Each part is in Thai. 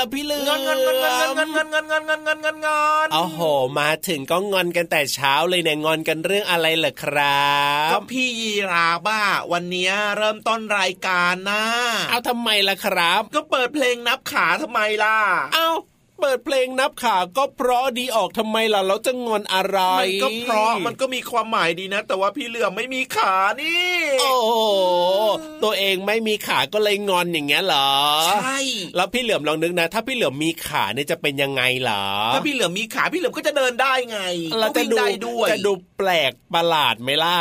ล่ะพี่เหลือมงินเงินเงินเงินเงินเงินเงินเงินเงินเงินเงินเงินโอ้โห มาถึงก็งอนกันแต่เช้าเลยเนี่ยงอนกันเรื่องอะไรเหรอครับก็พี่ยีราบ้า วันนี้เริ่มต้นรายการนะเอาทำไมล่ะครับ ก็เปิดเพลงนับขาทำไมล่ะ เอา เปิดเพลงนับขาก็เพราะดีออกทำไมล่ะเราจะงอนอะไร มันก็เพราะมันก็มีความหมายดีนะ แต่ว่าพี่เหลือมไม่มีขานี่ โอ้ตัวเองไม่มีขาก็เลยงอนอย่างเงี้ยเหรอ ใช่ แล้วพี่เหลือมลองนึกนะ ถ้าพี่เหลือมมีขาเนี่ยจะเป็นยังไงเหรอ ถ้าพี่เหลือมมีขาพี่เหลือมก็จะเดินได้ไงเราจะดูด้วยจะดูแปลกประหลาดไหมล่ะ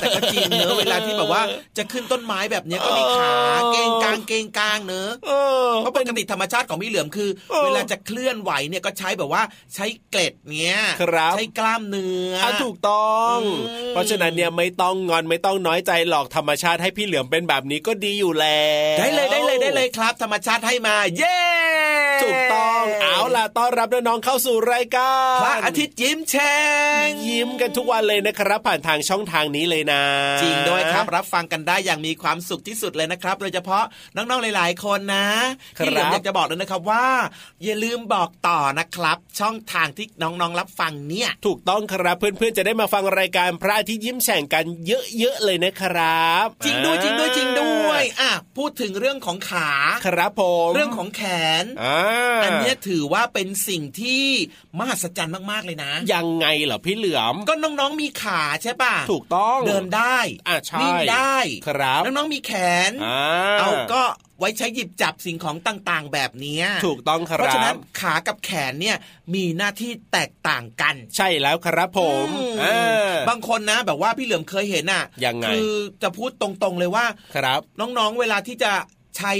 แต่ก็จริงเนอะเวลาที่แบบว่าจะขึ้นต้นไม้แบบเนี้ยก็มีขาเก่งกลางเก่งกลางเนอะเพราะปกติธรรมชาติของพี่เหลือมคือ เวลาจะเคลื่อนไหวเนี่ยก็ใช้แบบว่าใช้เกล็ดเนี้ยใช้กล้ามเนื้อถูกต้อง เพราะฉะนั้นเนี่ยไม่ต้องงอนไม่ต้องน้อยใจหลอกธรรมชาติให้พี่เหลือมเป็นแบบนี้ก็ดีอยู่แล้วได้เลยได้เลยได้เลยครับ ธรรมชาติให้มา เย้ถูกต้องเอาล่ะต้อนรับน้องๆเข้าสู่รายการพระอาทิตย์ยิ้มแฉ่งยิ้มกันทุกวันเลยนะครับ ผ่านทางช่องทางนี้เลยนะ จริงด้วยครับรับฟังกันได้อย่างมีความสุขที่สุดเลยนะครับ โดยเฉพาะน้องๆหลาย ๆ คนนะที่เหลืออยากจะบอกเลยนะครับว่าอย่าลืมบอกต่อนะครับ ช่องทางที่น้องๆรับฟังเนี่ย ถูกต้องครับเพื่อนๆจะได้มาฟังรายการพระอาทิตย์ยิ้มแฉ่งกันเยอะๆเลยนะครับ จริงด้วยจริงด้วยจริงด้วยอะพูดถึงเรื่องของขาครับผมเรื่องของแขนอันนี้ถือว่าเป็นสิ่งที่มหัศจรรย์มากๆเลยนะ ยังไงเหรอพี่เหลือมก็น้องๆมีขาใช่ป่ะถูกต้องเดินได้อะใช่นิ่งได้ครับน้องๆมีแขนเอาก็ ไว้ใช้หยิบจับสิ่งของต่างๆ แบบนี้ถูกต้องครับเพราะฉะนั้นขากับแขนเนี่ยมีหน้าที่แตกต่างกัน ใช่แล้วครับผมบางคนนะ แบบว่าพี่เหลือมเคยเห็นอะยังไงคือจะพูดตรงๆเลยว่าครับ น้องๆเวลาที่จะ ใช้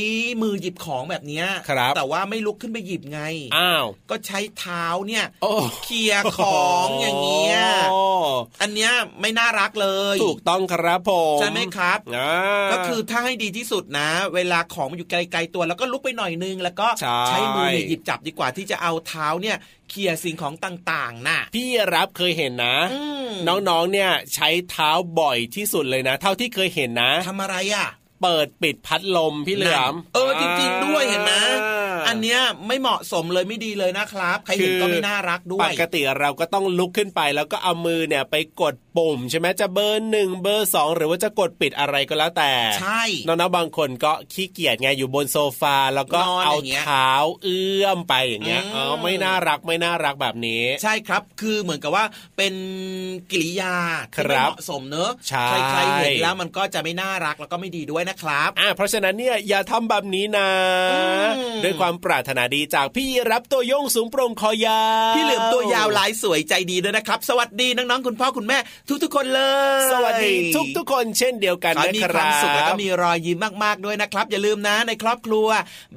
มือหยิบของแบบเนี้ยครับแต่ว่าไม่ลุกขึ้นไปหยิบไง อ้าว ก็ใช้เท้าเนี่ยโอ้เคลียร์ของอย่างเงี้ยโอ้อันเนี้ยไม่น่ารักเลย ถูกต้องครับผมใช่ไหมครับอ่าก็คือถ้าให้ดีที่สุดนะ เวลาของมันอยู่ไกลๆตัว แล้วก็ลุกไปหน่อยนึง แล้วก็ใช่มือเนี่ยหยิบจับดีกว่าที่จะเอาเท้าเนี่ยเคลียร์สิ่งของต่างๆน่ะพี่รับเคยเห็นนะอืมน้องๆเนี่ยใช้เท้าบ่อยที่สุดเลยนะ เท่าที่เคยเห็นนะทำอะไรอะ เปิดปิดพัดลมพี่เหลือมเออจริงๆด้วยเห็นไหมาอันเนี้ยไม่เหมาะสมเลยไม่ดีเลยนะครับ ใครเห็นก็ไม่น่ารักด้วยปกติเราก็ต้องลุกขึ้นไปแล้วก็เอามือเนี่ยไปกดปุ่มใช่ไหมจะเบอร์หนึ่งเบอร์สองหรือว่าจะกดปิดอะไรก็แล้วแต่ ใช่น้องๆบางคนก็ขี้เกียจไงอยู่บนโซฟาแล้วก็นอนเอาอย่างเงี้ยเท้าเอื้อมไปอย่างเงี้ยอืมอ๋อไม่น่ารักไม่น่ารักแบบนี้ ใช่ครับคือเหมือนกับว่าเป็นกิริยาที่ไม่ครับเหมาะสมเนอะใช่ใครๆเห็นแล้วมันก็จะไม่น่ารักแล้วก็ไม่ดีด้วยนะครับอ่าเพราะฉะนั้นเนี่ยอย่าทำแบบนี้นะอืมด้วยความปรารถนาดีจากพี่รับตัวโยงสูงโปร่งคอยาวพี่เหลือมตัวยาวลายสวยใจดีด้วยนะครับ สวัสดีน้องๆคุณพ่อคุณแม่ทุกๆคนเลย สวัสดีทุกทุกๆคนเช่นเดียวกันขอให้นะมีคควารัมบสุขแล้วก็มีรอยยิ้มมากๆด้วยนะครับ อย่าลืมนะในครอบครัว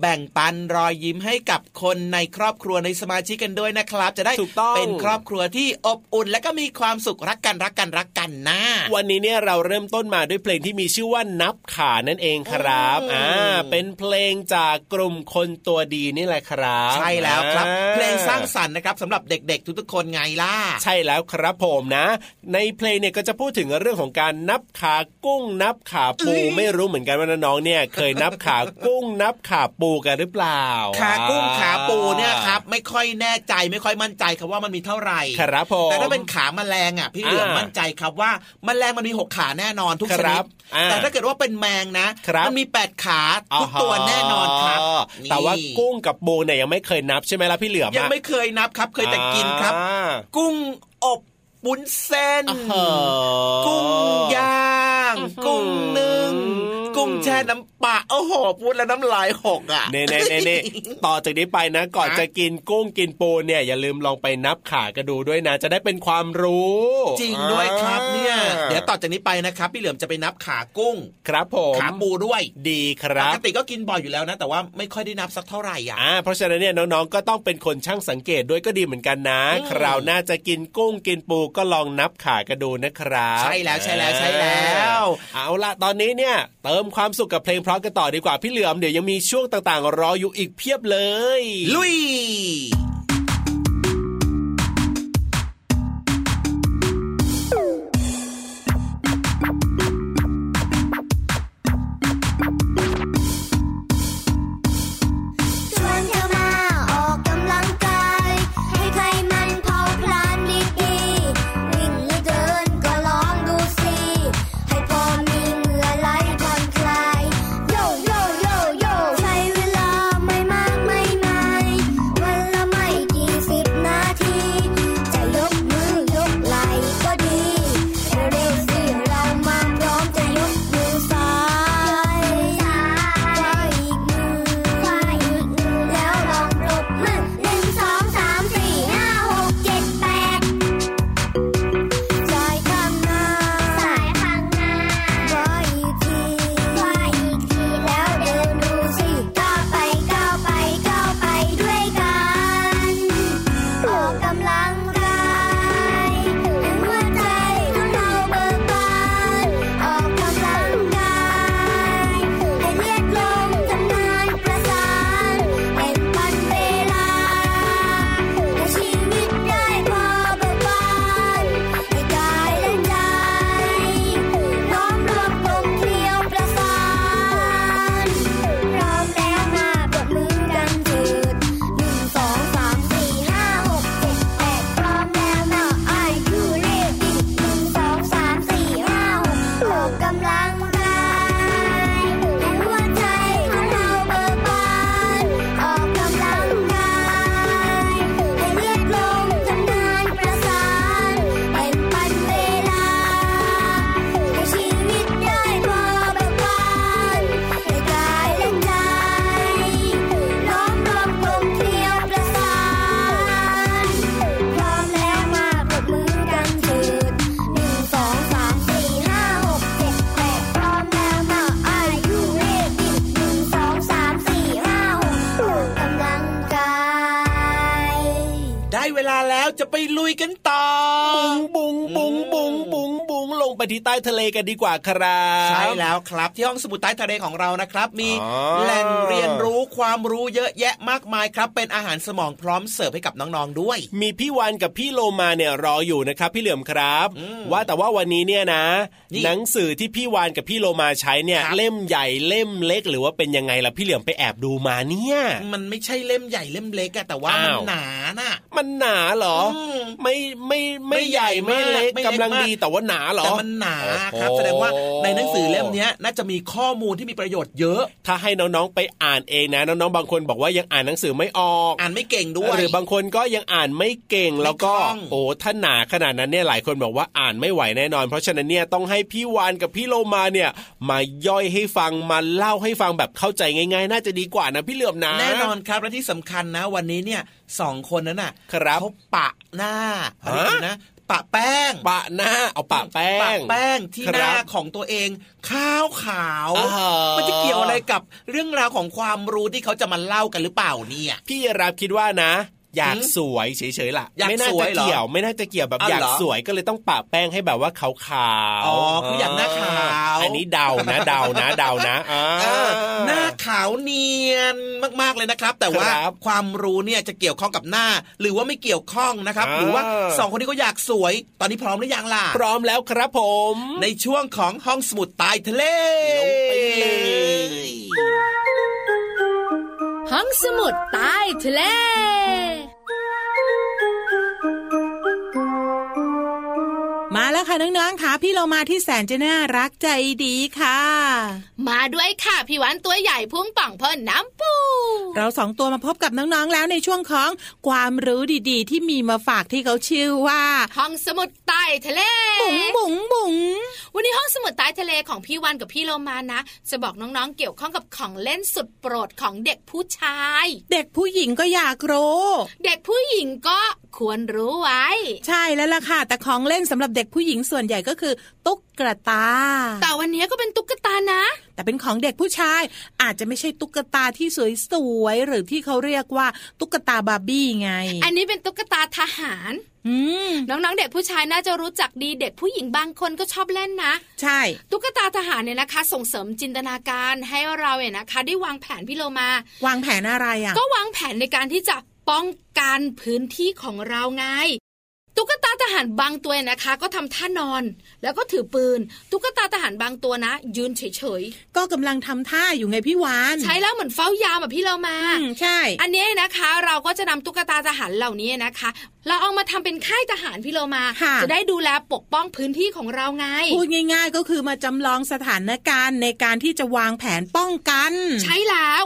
แบ่งปันรอยยิ้มให้กับคนในครอบครัวในสมาชิกกันด้วยนะครับ จะได้ถูกต้องเป็นครอบครัวที่อบอุ่น และก็มีความสุขรักกันรักกันรักกันนะ วันนี้เนี่ยเราเริ่มต้นมาด้วยเพลงที่มีชื่อว่านับขานั่นเองครับอืมอ่าเป็นเพลงจากกลุ่มคนตัวดีนี่แหละครับใช่แล้วครับอ่าเพลงสร้างสรรค์นะครับสำหรับเด็กๆ ทุกๆคนไงล่ะ ใช่แล้วครับผมนะ ในเพลงเนี่ยก็จะพูดถึงเรื่องของการนับขากุ้ง นับขาปูเอ้ยไม่รู้เหมือนกันว่าน้องๆเนี่ย เคยนับขากุ้ง นับขาปูกันหรือเปล่าขากุ้งขาปูเนี่ยครับไม่ค่อยแน่ใจไม่ค่อยมั่นใจครับว่ามันมีเท่าไหร่ครับผมแต่ถ้าเป็นขาแมลงอะพี่เหลือมอ่ามั่มั่นใจครับว่าแมลงมันมีหกขาแน่นอนทุกคชรันิบดอ่าแต่ถ้าเกิดว่าเป็นแมงนะครับมันมีแปดขาทุกตัวแน่นอนครับอแต่ว่านี่กุ้งกับปูเนี่ยยังไม่เคยนับใช่ไหมล่ะพี่เหลือมยังอะไม่เคยนับครับ เคยแต่กินครับอ่ากุ้งอบ ปุ้นเส้นเออกุ้งย่างอื้อหือกุ้งนึ่งกุ้งแช่น้ำปลาโอ้โหพูดแล้วน้ำลายหกอะเน่เน่เน่เน่ต่อจากนี้ไปนะ ก่อนฮะจะกินกุ้งกินปูเนี่ย อย่าลืมลองไปนับขากระดูด้วยนะ จะได้เป็นความรู้ จริงด้วยครับเนี่ยอ่าเดี๋ยวต่อจากนี้ไปนะครับ พี่เหลือมจะไปนับขากุ้ง ครับผมขาปูด้วย ดีคปรับกติก็กินบ่อยอยู่แล้วนะ แต่ว่าไม่ค่อยได้นับสักเท่าไหร่อะอ่าเพราะฉะนั้นเนี่ยน้องๆก็ต้องเป็นคนช่างสังเกตด้วยก็ดีเหมือนกันนะอืมคราวหน้าจะกินกุ้งกินปูก็ลองนับขากระดูนะครับใช่แล้วใช่แล้วใช่แล้ว เอาล่ะตอนนี้เนี่ยเติมความสุขกับเพลงเพราะกันต่อดีกว่าพี่เหลือมเดี๋ยวยังมีช่วงต่างๆ รออยู่อีกเพียบเลย ลุย จะไปลุยกันต่อบุงบุงบุงบุงบุงบุงลงไปที่ใต้ทะเลกันดีกว่าครับใช่แล้วครับที่ห้องสมุดใต้ทะเลของเรานะครับ มีอ๋อแหล่งเรียนรู้ความรู้เยอะแยะมากมายครับ เป็นอาหารสมองพร้อมเสิร์ฟให้กับน้องๆด้วย มีพี่วันกับพี่โลมาเนี่ยรออยู่นะครับ พี่เหลือมครับอืมว่าแต่ว่าวันนี้เนี่ยนะนี่หนังสือที่พี่วานกับพี่โลมาใช้เนี่ยครับเล่มใหญ่เล่มเล็ก หรือว่าเป็นยังไงล่ะพี่เหลือมไปแอบดูมาเนี่ย มันไม่ใช่เล่มใหญ่เล่มเล็กอะแต่ว่ามันอ้าวหนาน่ะมันหนาเหรออืมไม่ไม่ไม่ไม่ใหญ่ใหญ่ไม่เล็กมากไม่เล็กกำลังมากดีแต่ว่าหนาเหรอแต่มันหนาครับโอ้โหแสดงว่าในหนังสือเล่มเนี้ยน่าจะมีข้อมูลที่มีประโยชน์เยอะ ถ้าให้น้องๆไปอ่านเองนะน้องๆบางคนบอกว่ายังอ่านหนังสือไม่ออก อ่านไม่เก่งด้วยหรือบางคนก็ยังอ่านไม่เก่งแล้วก็คล่องโอ้ถ้าหนาขนาดนั้นเนี่ยหลายคนบอกว่าอ่านไม่ไหวแน่นอน เพราะฉะนั้นเนี่ยต้องให้พี่วานกับพี่โลมาเนี่ยมาย่อยให้ฟังมาเล่าให้ฟังแบบเข้าใจง่าย ๆ น่าจะดีกว่านะพี่เหลือมนะแน่นอนครับและที่สำคัญนะ วันนี้เนี่ย สองคนนั้นน่ะครับเขาปะหน้าอะไรฮะนะปะแป้ง ปะหน้า เอาปะแป้ปะงแป้งที่ครับหน้าของตัวเองข้าวขาวอ่าฮะมันจะเกี่ยวอะไรกับเรื่องราวของความรู้ที่เขาจะมาเล่ากันหรือเปล่าเนี่ย พี่รับคิดว่านะ อยากหืมสวยเฉยๆล่ะอยากไม่น่าสวจะยเหรอเกี่ยวไม่น่าจะเกี่ยวแบบอ้าวอยากเหรอสวยก็เลยต้องปะแป้งให้แบบว่าขาวๆอ๋อคืออยากหน้าขาวอันนี้เดานะเดานะเดานะอ่าเออหน้าขาวเนียนมากๆเลยนะครับ แต่ว่าครับความรู้เนี่ยจะเกี่ยวข้องกับหน้า หรือว่าไม่เกี่ยวข้องนะครับอ่าหรือว่าสองคนนี้ก็อยากสวย ตอนนี้พร้อมหรือยังล่ะพร้อมแล้วครับผม ในช่วงของห้องสมุดใต้ทะเลลงไปเลยห้องสมุดใต้ทะเล มาแล้วค่ะน้องๆค่ะพี่เรามาที่แสนจะน่ารักใจดีค่ะ มาด้วยค่ะพี่วันตัวใหญ่พุ่งป่องพ่นน้ำปูเราสองตัวมาพบกับน้องๆแล้วในช่วงของความรู้ดีๆ ที่มีมาฝากที่เขาชื่อว่า ห้องสมุดใต้ทะเลบุ๋งบุ๋งบุ๋งวันนี้ห้องสมุดใต้ทะเลของพี่วันกับพี่โลมานะ จะบอกน้องๆเกี่ยวข้องกับของเล่นสุดโปรดของเด็กผู้ชาย เด็กผู้หญิงก็อยากรู้เด็กผู้หญิงก็ควรรู้ไว้ ใช่แล้วล่ะค่ะ แต่ของเล่นสำหรับเด็กผู้หญิงส่วนใหญ่ก็คือตุ๊กตา แต่วันนี้ก็เป็นตุ๊กตานะ แต่เป็นของเด็กผู้ชายอาจจะไม่ใช่ตุ๊กตาที่สวยๆหรือที่เขาเรียกว่าตุ๊กตาบาร์บี้ไง อันนี้เป็นตุ๊กตาทหารอืมน้องๆ เด็กผู้ชายน่าจะรู้จักดีเด็กผู้หญิงบางคนก็ชอบเล่นนะ ใช่ ตุ๊กตาทหารเนี่ยนะคะ ส่งเสริมจินตนาการให้เราเนี่ยนะคะ ได้วางแผนพี่โลมา วางแผนอะไรอะ ก็วางแผนในการที่จะป้องกันพื้นที่ของเราไง ตุ๊กตาทหารบางตัวนะคะ ก็ทำท่านอน แล้วก็ถือปืน ตุ๊กตาทหารบางตัวนะ ยืนเฉยก็กำลังทำท่าอยู่ไงพี่วานๆใช้แล้วเหมือนเฝ้ายามแบบพี่เรามาอืมใช่ อันนี้นะคะ เราก็จะนำตุ๊กตาทหารเหล่านี้นะคะ เราเอามาทำเป็นค่ายทหารพี่เรามาค่ะจะได้ดูแลปกป้องพื้นที่ของเราไงพูดง่าย ๆ ก็คือมาจำลองสถานการณ์ในการที่จะวางแผนป้องกัน ใช่แล้ว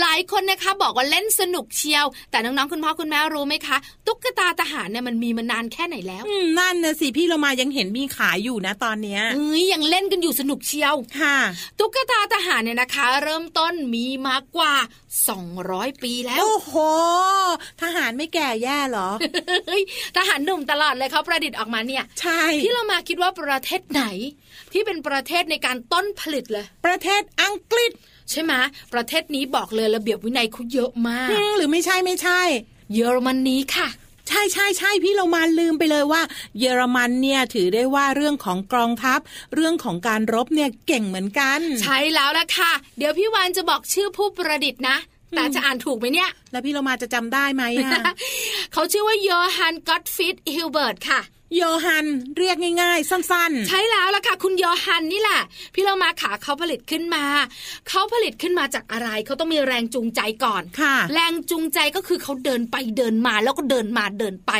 หลายคนนะคะบอกว่าเล่นสนุกเชียว แต่น้องๆคุณพ่อคุณแม่รู้ไหมคะ ตุ๊กตาทหารเนี่ยมันมีมานานแค่ไหนแล้วอืมนั่นนะสิพี่เรามายังเห็นมีขายอยู่นะตอนเนี้ยเอ้ยยังเล่นกันอยู่สนุกเชียวค่ะตุ๊กตาทหารเนี่ยนะคะ เริ่มต้นมีมากว่า 200 ปีแล้ว โอ้โห ทหารไม่แก่แย่เหรอเฮ้ยทหารหนุ่มตลอดเลยเขาประดิษฐ์ออกมาเนี่ย ใช่ พี่เรามาคิดว่าประเทศไหน ที่เป็นประเทศในการต้นผลิตเลย ประเทศอังกฤษ ใช่ไหมประเทศนี้บอกเลยระเบียบวินัยเขาเยอะมากอืมหรือไม่ใช่ไม่ใช่ เยอรมนีค่ะ ใช่ใช่ใช่พี่เรามาลืมไปเลยว่า เยอรมันเนี่ยถือได้ว่าเรื่องของกองทัพ เรื่องของการรบเนี่ยเก่งเหมือนกัน ใช่แล้วล่ะค่ะ เดี๋ยวพี่วานจะบอกชื่อผู้ประดิษฐ์นะแต่จะอ่านถูกไหมเนี่ย แล้วพี่เรามาจะจำได้ไหมอะเขาชื่อว่าโยฮันก็ตฟิตฮิลเบิร์ตค่ะ โยฮันเรียกง่ายๆ สั้นใช่แล้วล่ะค่ะ คุณโยฮันนี่แหละ พี่เรามาขาเขาผลิตขึ้นมา เขาผลิตขึ้นมาจากอะไรเขาต้องมีแรงจูงใจก่อนๆค่ะ แรงจูงใจก็คือเขาเดินไปเดินมาแล้วก็เดินมาเดินไป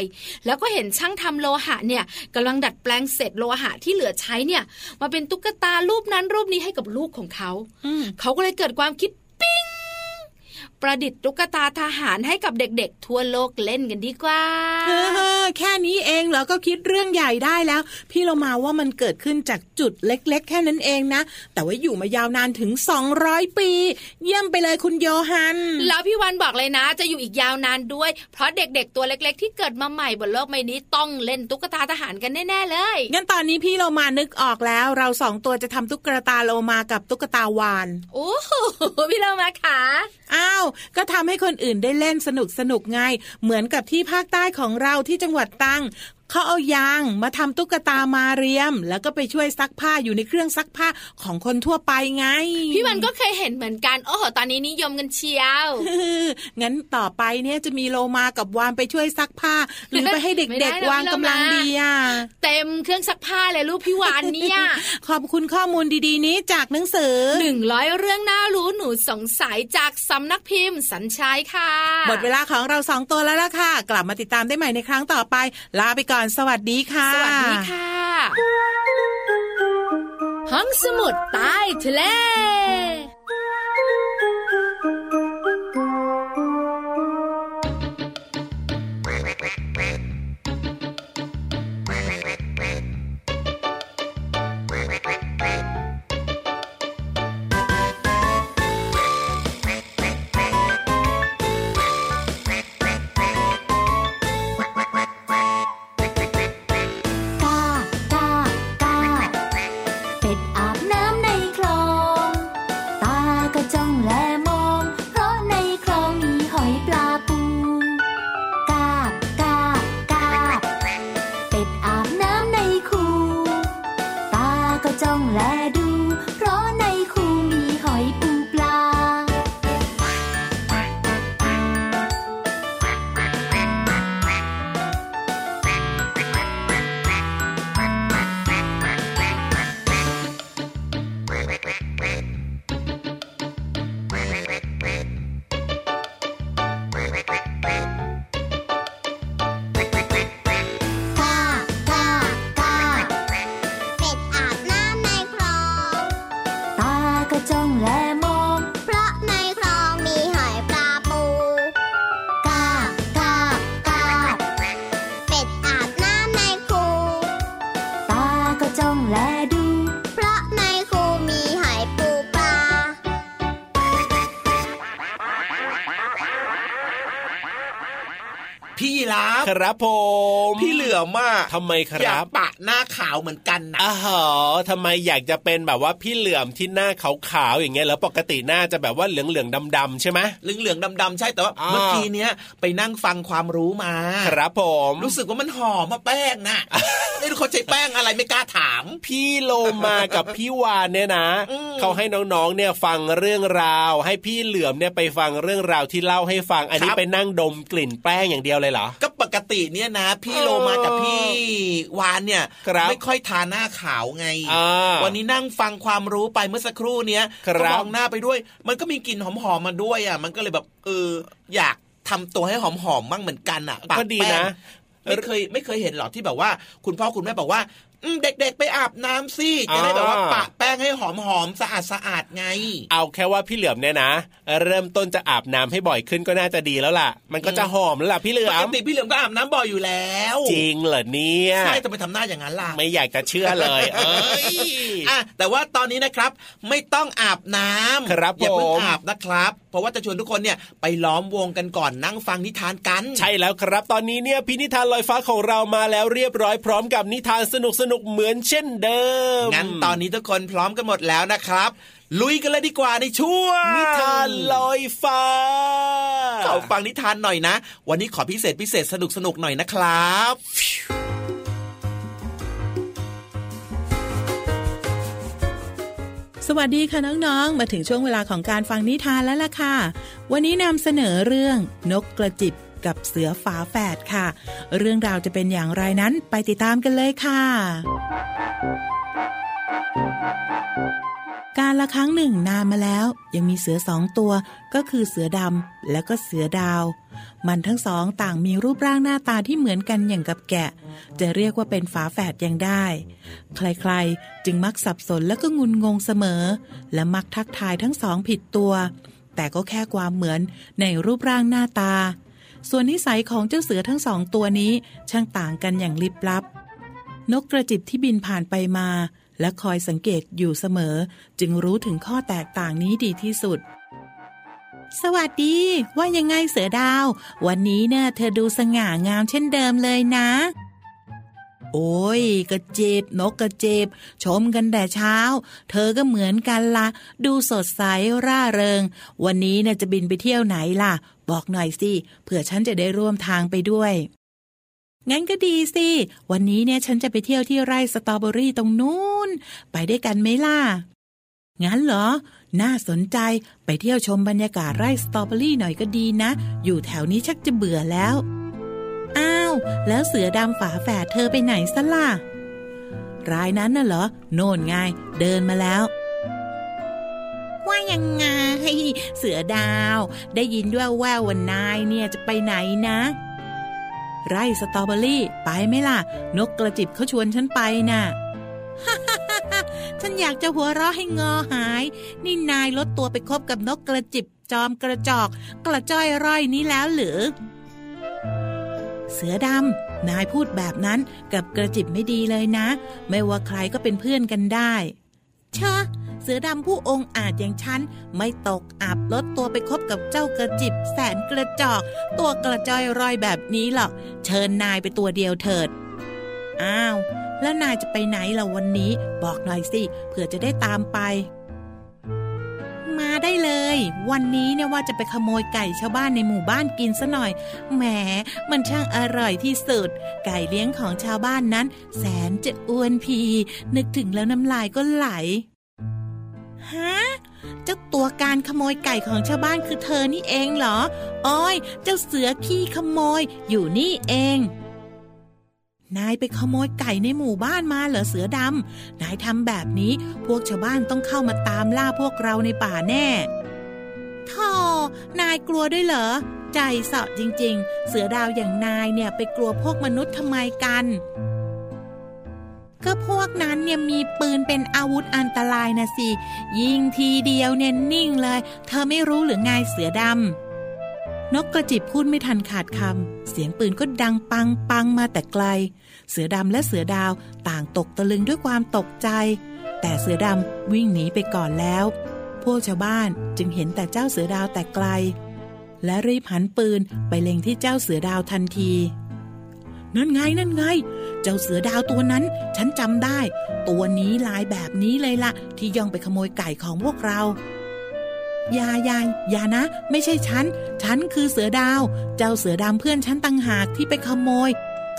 แล้วก็เห็นช่างทำโลหะเนี่ยกำลังดัดแปลงเศษโลหะที่เหลือใช้เนี่ย มาเป็นตุ๊กตารูปนั้นรูปนี้ให้กับลูกของเขาอืมเขาก็เลยเกิดความคิดปิ้ง ประดิษฐ์ตุ๊กตาทหารให้กับเด็กๆ ทั่วโลกเล่นกันดีกว่าเออแค่นี้เองเหรอก็คิดเรื่องใหญ่ได้แล้ว พี่เรามาว่ามันเกิดขึ้นจากจุดเล็ก ๆ แค่นั้นเองนะ แต่ว่าอยู่มายาวนานถึง 200 ปี เยี่ยมไปเลยคุณโยฮัน แล้วพี่วันบอกเลยนะ จะอยู่อีกยาวนานด้วย เพราะเด็กๆ ตัวเล็ก ๆ ที่เกิดมาใหม่บนโลกใบนี้ต้องเล่นตุ๊กตาทหารกันแน่ๆเลยงั้นตอนนี้พี่เรามานึกออกแล้ว เราสองตัวจะทำตุ๊กตาโลมากับตุ๊กตาวานโอ้โหพี่เรามาขา อ้าวก็ทำให้คนอื่นได้เล่นสนุกสนุกไงเหมือนกับที่ภาคใต้ของเราที่จังหวัดตัง เขาเอายางมาทำตุ๊กตามาเรียม แล้วก็ไปช่วยซักผ้าอยู่ในเครื่องซักผ้าของคนทั่วไปไง พี่วันก็เคยเห็นเหมือนกัน โอ้โห ตอนนี้นิยมกันเชียว งั้นต่อไปเนี่ยจะมีโลมากับวานไปช่วยซักผ้า หรือไปให้เด็กๆวางกำลังดีอะเต็มเครื่องซักผ้าเลยลูกพี่วานเนี่ยขอบคุณข้อมูลดีๆ นี้จากหนังสือหนึ่งร้อยเรื่องน่ารู้หนูสงสัยจากสำนักพิมพ์สัญชัยค่ะหมดเวลาของเราสองตัวแล้วล่ะค่ะ กลับมาติดตามได้ใหม่ในครั้งต่อไปลาไปก่อนสวัสดีค่ะ สวัสดีค่ะ ห้องสมุดใต้ทะเล 来。 ครับผมพี่เหลือมากทำไมคอยารักบปะหน้าขาวเหมือนกันนะอ้าวทำไมอยากจะเป็นแบบว่าพี่เหลือมที่หน้าขาวๆอย่างเงี้ยแล้วปกติหน้าจะแบบว่าเหลืองๆดำๆใช่ไหมเหลืองเหลืองๆดำๆใช่แต่ว่าอ่าเมื่อกี้เนี้ยไปนั่งฟังความรู้มา ครับผม รู้สึกว่ามันหอมมาแป้งนะไม่รู้เขาใช้แป้งอะไรไม่กล้าถาม พี่โลมากับพี่วานเนี่ยนะอืมเขาให้น้องๆเนี่ยฟังเรื่องราว ให้พี่เหลือมเนี่ยไปฟังเรื่องราวที่เล่าให้ฟังอันนี้ครับไปนั่งดมกลิ่นแป้งอย่างเดียวเลยเหรอก็ปกติเนี่ยนะ พี่โลมากับพี่วานเนี่ยครับไม่ค่อยทาหน้าขาวไงอ่าวันนี้นั่งฟังความรู้ไปเมื่อสักครู่เนี้ยครับก็มองหน้าไปด้วย มันก็มีกลิ่นหอมๆมาด้วยอะ มันก็เลยแบบเอออยากทำตัวให้หอมๆบ้างเหมือนกันอะปะก็ดีแป้งนะไม่เคยไม่เคยเห็นหรอกที่แบบว่า คุณพ่อคุณแม่บอกว่าอืม เด็กๆไปอาบน้ำสิจะได้แบบว่าปะแป้งให้หอมๆสะอาดสะอาดๆไง เอาแค่ว่าพี่เหลือมเนี่ยนะ เริ่มต้นจะอาบน้ำให้บ่อยขึ้นก็น่าจะดีแล้วล่ะ มันก็จะหอมแล้วล่ะพี่เหลืปอกมติพี่เหลือมก็อาบน้ำบ่อยอยู่แล้ว จริงเหรอเนี่ยใช่แต่ไปทำหน้าอย่างนั้นล่ะไม่อยากจะเชื่อเลย เอ้ยอะแต่ว่าตอนนี้นะครับ ไม่ต้องอาบน้ำครับอย่าเพิ่งผมอาบนะครับ เพราะว่าจะชวนทุกคนเนี่ยไปล้อมวงกันก่อนนั่งฟังนิทานกัน ใช่แล้วครับ ตอนนี้เนี่ยพี่นิทานลอยฟ้าของเรามาแล้วเรียบร้อยพร้อมกับนิทานสนุกสนุกๆเหมือนเช่นเดิม งั้นตอนนี้ทุกคนพร้อมกันหมดแล้วนะครับ ลุยกันเลยดีกว่าในช่วงนิทานลอยฟ้าขอฟังนิทานหน่อยนะ วันนี้ขอพิเศษพิเศษสนุกสนุกๆหน่อยนะครับสวัสดีค่ะน้องๆ มาถึงช่วงเวลาของการฟังนิทานแล้วล่ะค่ะ วันนี้นำเสนอเรื่องนกกระจิบ กับเสือฝาแฝดค่ะ เรื่องราวจะเป็นอย่างไรนั้นไปติดตามกันเลยค่ะ การละครั้งหนึ่งนานมาแล้ว ยังมีเสือสองตัวก็คือเสือดำและก็เสือดาว มันทั้งสองต่างมีรูปร่างหน้าตาที่เหมือนกันอย่างกับแกะ จะเรียกว่าเป็นฝาแฝดยังได้ ใครๆ จึงมักสับสนและก็งุนงงเสมอ และมักทักทายทั้งสองผิดตัวแต่ก็แค่ความเหมือนในรูปร่างหน้าตา ส่วนนิสัยของเจ้าเสือทั้งสองตัวนี้ช่างต่างกันอย่างลิบลับ นกกระจิบที่บินผ่านไปมา และคอยสังเกตอยู่เสมอ จึงรู้ถึงข้อแตกต่างนี้ดีที่สุด สวัสดี ว่ายังไงเสือดาว วันนี้เนี่ยเธอดูสง่างามเช่นเดิมเลยนะ โอ้ยกระเจิบนกกระเจิบชมกันแต่เช้า เธอก็เหมือนกันละดูสดใสร่าเริง วันนี้เนี่ยจะบินไปเที่ยวไหนล่ะ บอกหน่อยสิเผื่อฉันจะได้ร่วมทางไปด้วยงั้นก็ดีสิ วันนี้เนี่ยฉันจะไปเที่ยวที่ไร่สตรอเบอรี่ตรงนู้น ไปได้กันไหมล่ะ งั้นเหรอ น่าสนใจ ไปเที่ยวชมบรรยากาศไร่สตรอเบอรี่หน่อยก็ดีนะ อยู่แถวนี้ชักจะเบื่อแล้ว อ้าว แล้วเสือดำฝาแฝดเธอไปไหนซะล่ะ รายนั้นน่ะเหรอ โน่นไง เดินมาแล้ว ว่ายังไง เสือดาว ได้ยินด้วยแวววันนายเนี่ยจะไปไหนนะ ไร่สตรอเบอรี่ ไปไหมล่ะ นกกระจิบเขาชวนฉันไปน่ะฉันอยากจะหัวเราะให้งอหาย นี่นายลดตัวไปคบกับนกกระจิบจอมกระจอก กระจ้อยร่อยนี้แล้วหรือ เสือดำนายพูดแบบนั้นกับกระจิบไม่ดีเลยนะ ไม่ว่าใครก็เป็นเพื่อนกันได้เชอะเสือดำผู้องอาจอย่างฉัน ไม่ตกอับลดตัวไปคบกับเจ้ากระจิบแสนกระจอก ตัวกระจอยรอยแบบนี้หรอก เชิญนายไปตัวเดียวเถิด อ้าว แล้วนายจะไปไหนล่ะวันนี้ บอกหน่อยสิเผื่อจะได้ตามไป มาได้เลย วันนี้เนี่ยว่าจะไปขโมยไก่ชาวบ้านในหมู่บ้านกินซะหน่อย แหม มันช่างอร่อยที่สุด ไก่เลี้ยงของชาวบ้านนั้น แสนจะอ้วนพี นึกถึงแล้วน้ำลายก็ไหล ฮะเจ้าตัวการขโมยไก่ของชาวบ้านคือเธอนี่เองเหรอ อ้อย เจ้าเสือขี้ขโมยอยู่นี่เอง นายไปขโมยไก่ในหมู่บ้านมาเหรอเสือดำ นายทำแบบนี้พวกชาวบ้านต้องเข้ามาตามล่าพวกเราในป่าแน่ท่อนายกลัวด้วยเหรอ ใจเสาะจริง ๆ เสือดาวอย่างนายเนี่ยไปกลัวพวกมนุษย์ทำไมกัน ก็พวกนั้นเนี่ยมีปืนเป็นอาวุธอันตรายนะสิ ยิงทีเดียวเนี่ยนิ่งเลย เธอไม่รู้หรือไงเสือดำนกกระจิบพูดไม่ทันขาดคำ เสียงปืนก็ดังปังปังมาแต่ไกล เสือดำและเสือดาวต่างตกตะลึงด้วยความตกใจ แต่เสือดำวิ่งหนีไปก่อนแล้ว พวกชาวบ้านจึงเห็นแต่เจ้าเสือดาวแต่ไกล และรีบหันปืนไปเล็งที่เจ้าเสือดาวทันที นั่นไงนั่นไง เจ้าเสือดาวตัวนั้น ฉันจำได้ ตัวนี้ลายแบบนี้เลยละ่ะ ที่ย่องไปขโมยไก่ของพวกเรายายายอย่านะ ไม่ใช่ฉัน ฉันคือเสือดาว เจ้าเสือดำเพื่อนฉันตั้งหากที่ไปขโมย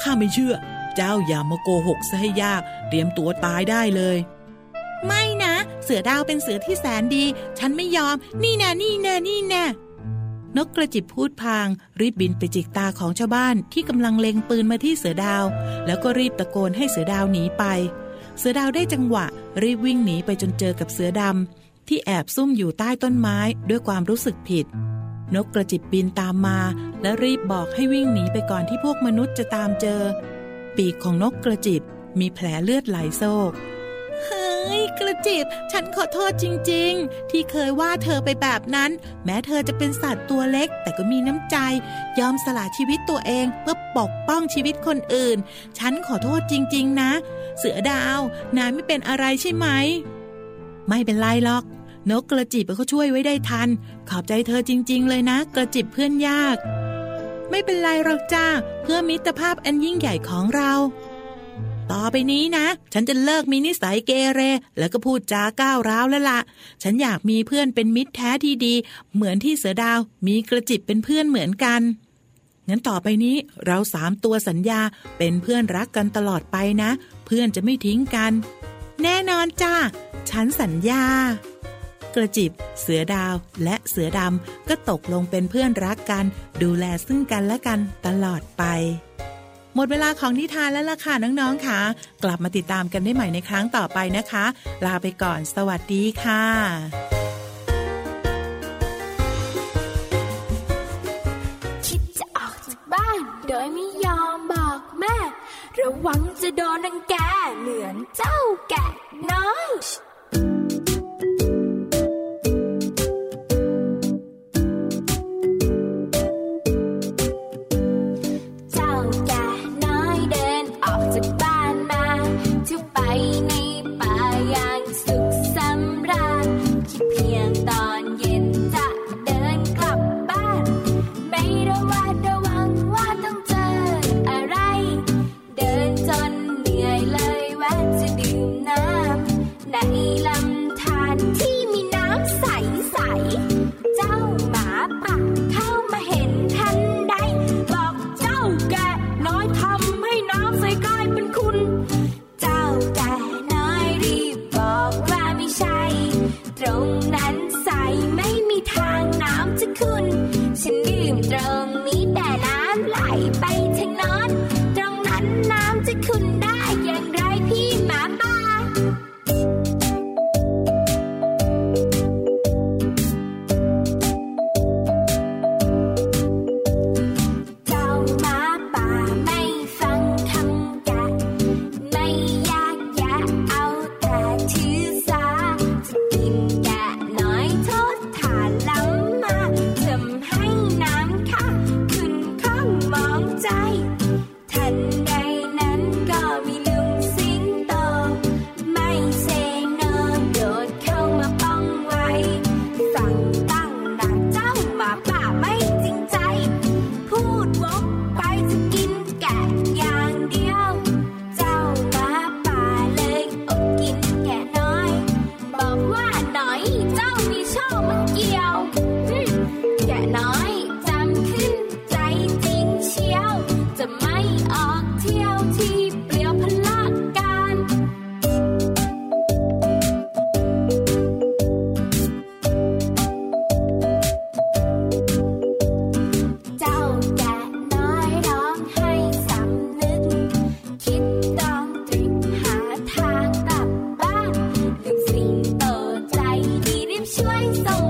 ข้าไม่เชื่อ เจ้าอย่ามาโกหกซะให้ยาก เตรียมตัวตายได้เลย ไม่นะ เสือดาวเป็นเสือที่แสนดี ฉันไม่ยอม นี่แน่นี่แน่นี่แน่นกกระจิบพูดพาง รีบบินไปจิกตาของชาวบ้านที่กำลังเล็งปืนมาที่เสือดาว แล้วก็รีบตะโกนให้เสือดาวหนีไป เสือดาวได้จังหวะ รีบวิ่งหนีไปจนเจอกับเสือดำที่แอบซุ่มอยู่ใต้ต้นไม้ด้วยความรู้สึกผิด นกกระจิบบินตามมา และรีบบอกให้วิ่งหนีไปก่อนที่พวกมนุษย์จะตามเจอ ปีกของนกกระจิบมีแผลเลือดไหลโซก เฮ้ย กระจิบ ฉันขอโทษจริง ๆ ที่เคยว่าเธอไปแบบนั้น แม้เธอจะเป็นสัตว์ตัวเล็ก แต่ก็มีน้ำใจ ยอมสละชีวิตตัวเองเพื่อปกป้องชีวิตคนอื่น ฉันขอโทษจริง ๆ นะ เสือดาว นายไม่เป็นอะไรใช่ไหม ไม่เป็นไรหรอก นกกระจิบเขาช่วยไว้ได้ทัน ขอบใจเธอจริง ๆ เลยนะ กระจิบเพื่อนยาก ไม่เป็นไรหรอกจ้า เพื่อมิตรภาพอันยิ่งใหญ่ของเรา ต่อไปนี้นะ ฉันจะเลิกมีนิสัยเกเร แล้วก็พูดจาก้าวร้าวแล้วละ่ะ ฉันอยากมีเพื่อนเป็นมิตรแท้ที่ดี เหมือนที่เสือดาวมีกระจิบเป็นเพื่อนเหมือนกันงั้นต่อไปนี้เราสามตัวสัญญาเป็นเพื่อนรักกันตลอดไปนะ เพื่อนจะไม่ทิ้งกัน แน่นอนจ้า ฉันสัญญา กระจิบ เสือดาว และเสือดำก็ตกลงเป็นเพื่อนรักกัน ดูแลซึ่งกันและกันตลอดไป หมดเวลาของนิทานแล้วล่ะค่ะน้องๆค่ะ กลับมาติดตามกันได้ใหม่ในครั้งต่อไปนะคะ ลาไปก่อนสวัสดีค่ะคิดจะออกจากบ้านโดยไม่ยอมบอกแม่ ระวังจะโดนรังแกเหมือนเจ้าแกะน้อย 心。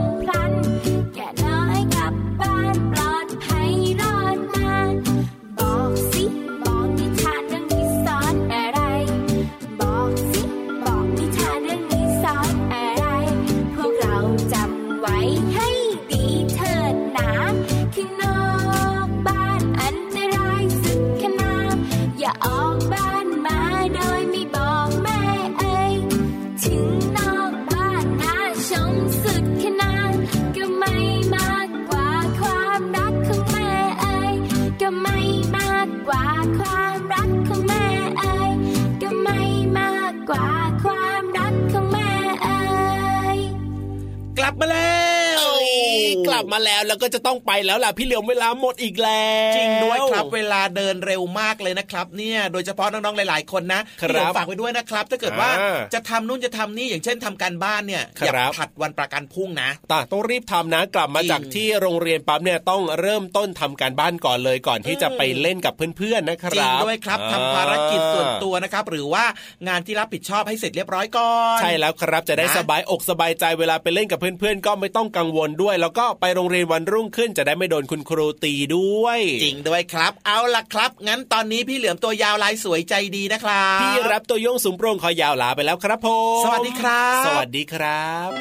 แล้วแล้วก็จะต้องไปแล้วล่ะพี่เหลียวเวลาหมดอีกแล้วจริงด้วยครับเวลาเดินเร็วมากเลยนะครับเนี่ยโดยเฉพาะน้องๆหลาย ๆ คนนะครับพี่เหลือมฝากไว้ด้วยนะครับ ถ้าเกิดว่าอ่าจะทำนู่นจะทำนี่อย่างเช่นทำการบ้านเนี่ยครับอย่าผัดวันประกันพรุ่งนะตาต้องรีบทำนะกลับมาจริงจากที่โรงเรียนปั๊บเนี่ยต้องเริ่มต้นทำการบ้านก่อนเลยก่อนที่จะไปเล่นกับเพื่อนๆนะคจริรังบด้วยครับอ่ทำภารกิจส่วนตัวนะครับ หรือว่างานที่รับผิดชอบให้เสร็จเรียบร้อยก่อนใช่แล้วครับจะได้นะสบายอกสบายใจเวลาไปเล่นกับเพื่อนๆก็ไม่ต้องกังวลด้วย แล้วก็ไปโรงเรียนวันรุ่งขึ้นจะได้ไม่โดนคุณครูตีด้วย จริงด้วยครับ เอาล่ะครับ งั้นตอนนี้พี่เหลือมตัวยาวลายสวยใจดีนะครับพี่รับตัวโยงสูงโปร่งคอยาวลาไปแล้วครับผมสวัสดีครับ สวัสดีครับ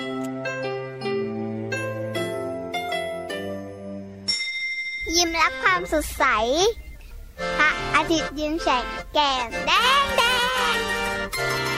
ยิ้มรับความสดใส พระอาทิตย์ยิ้มแฉกแก้มแดงแดง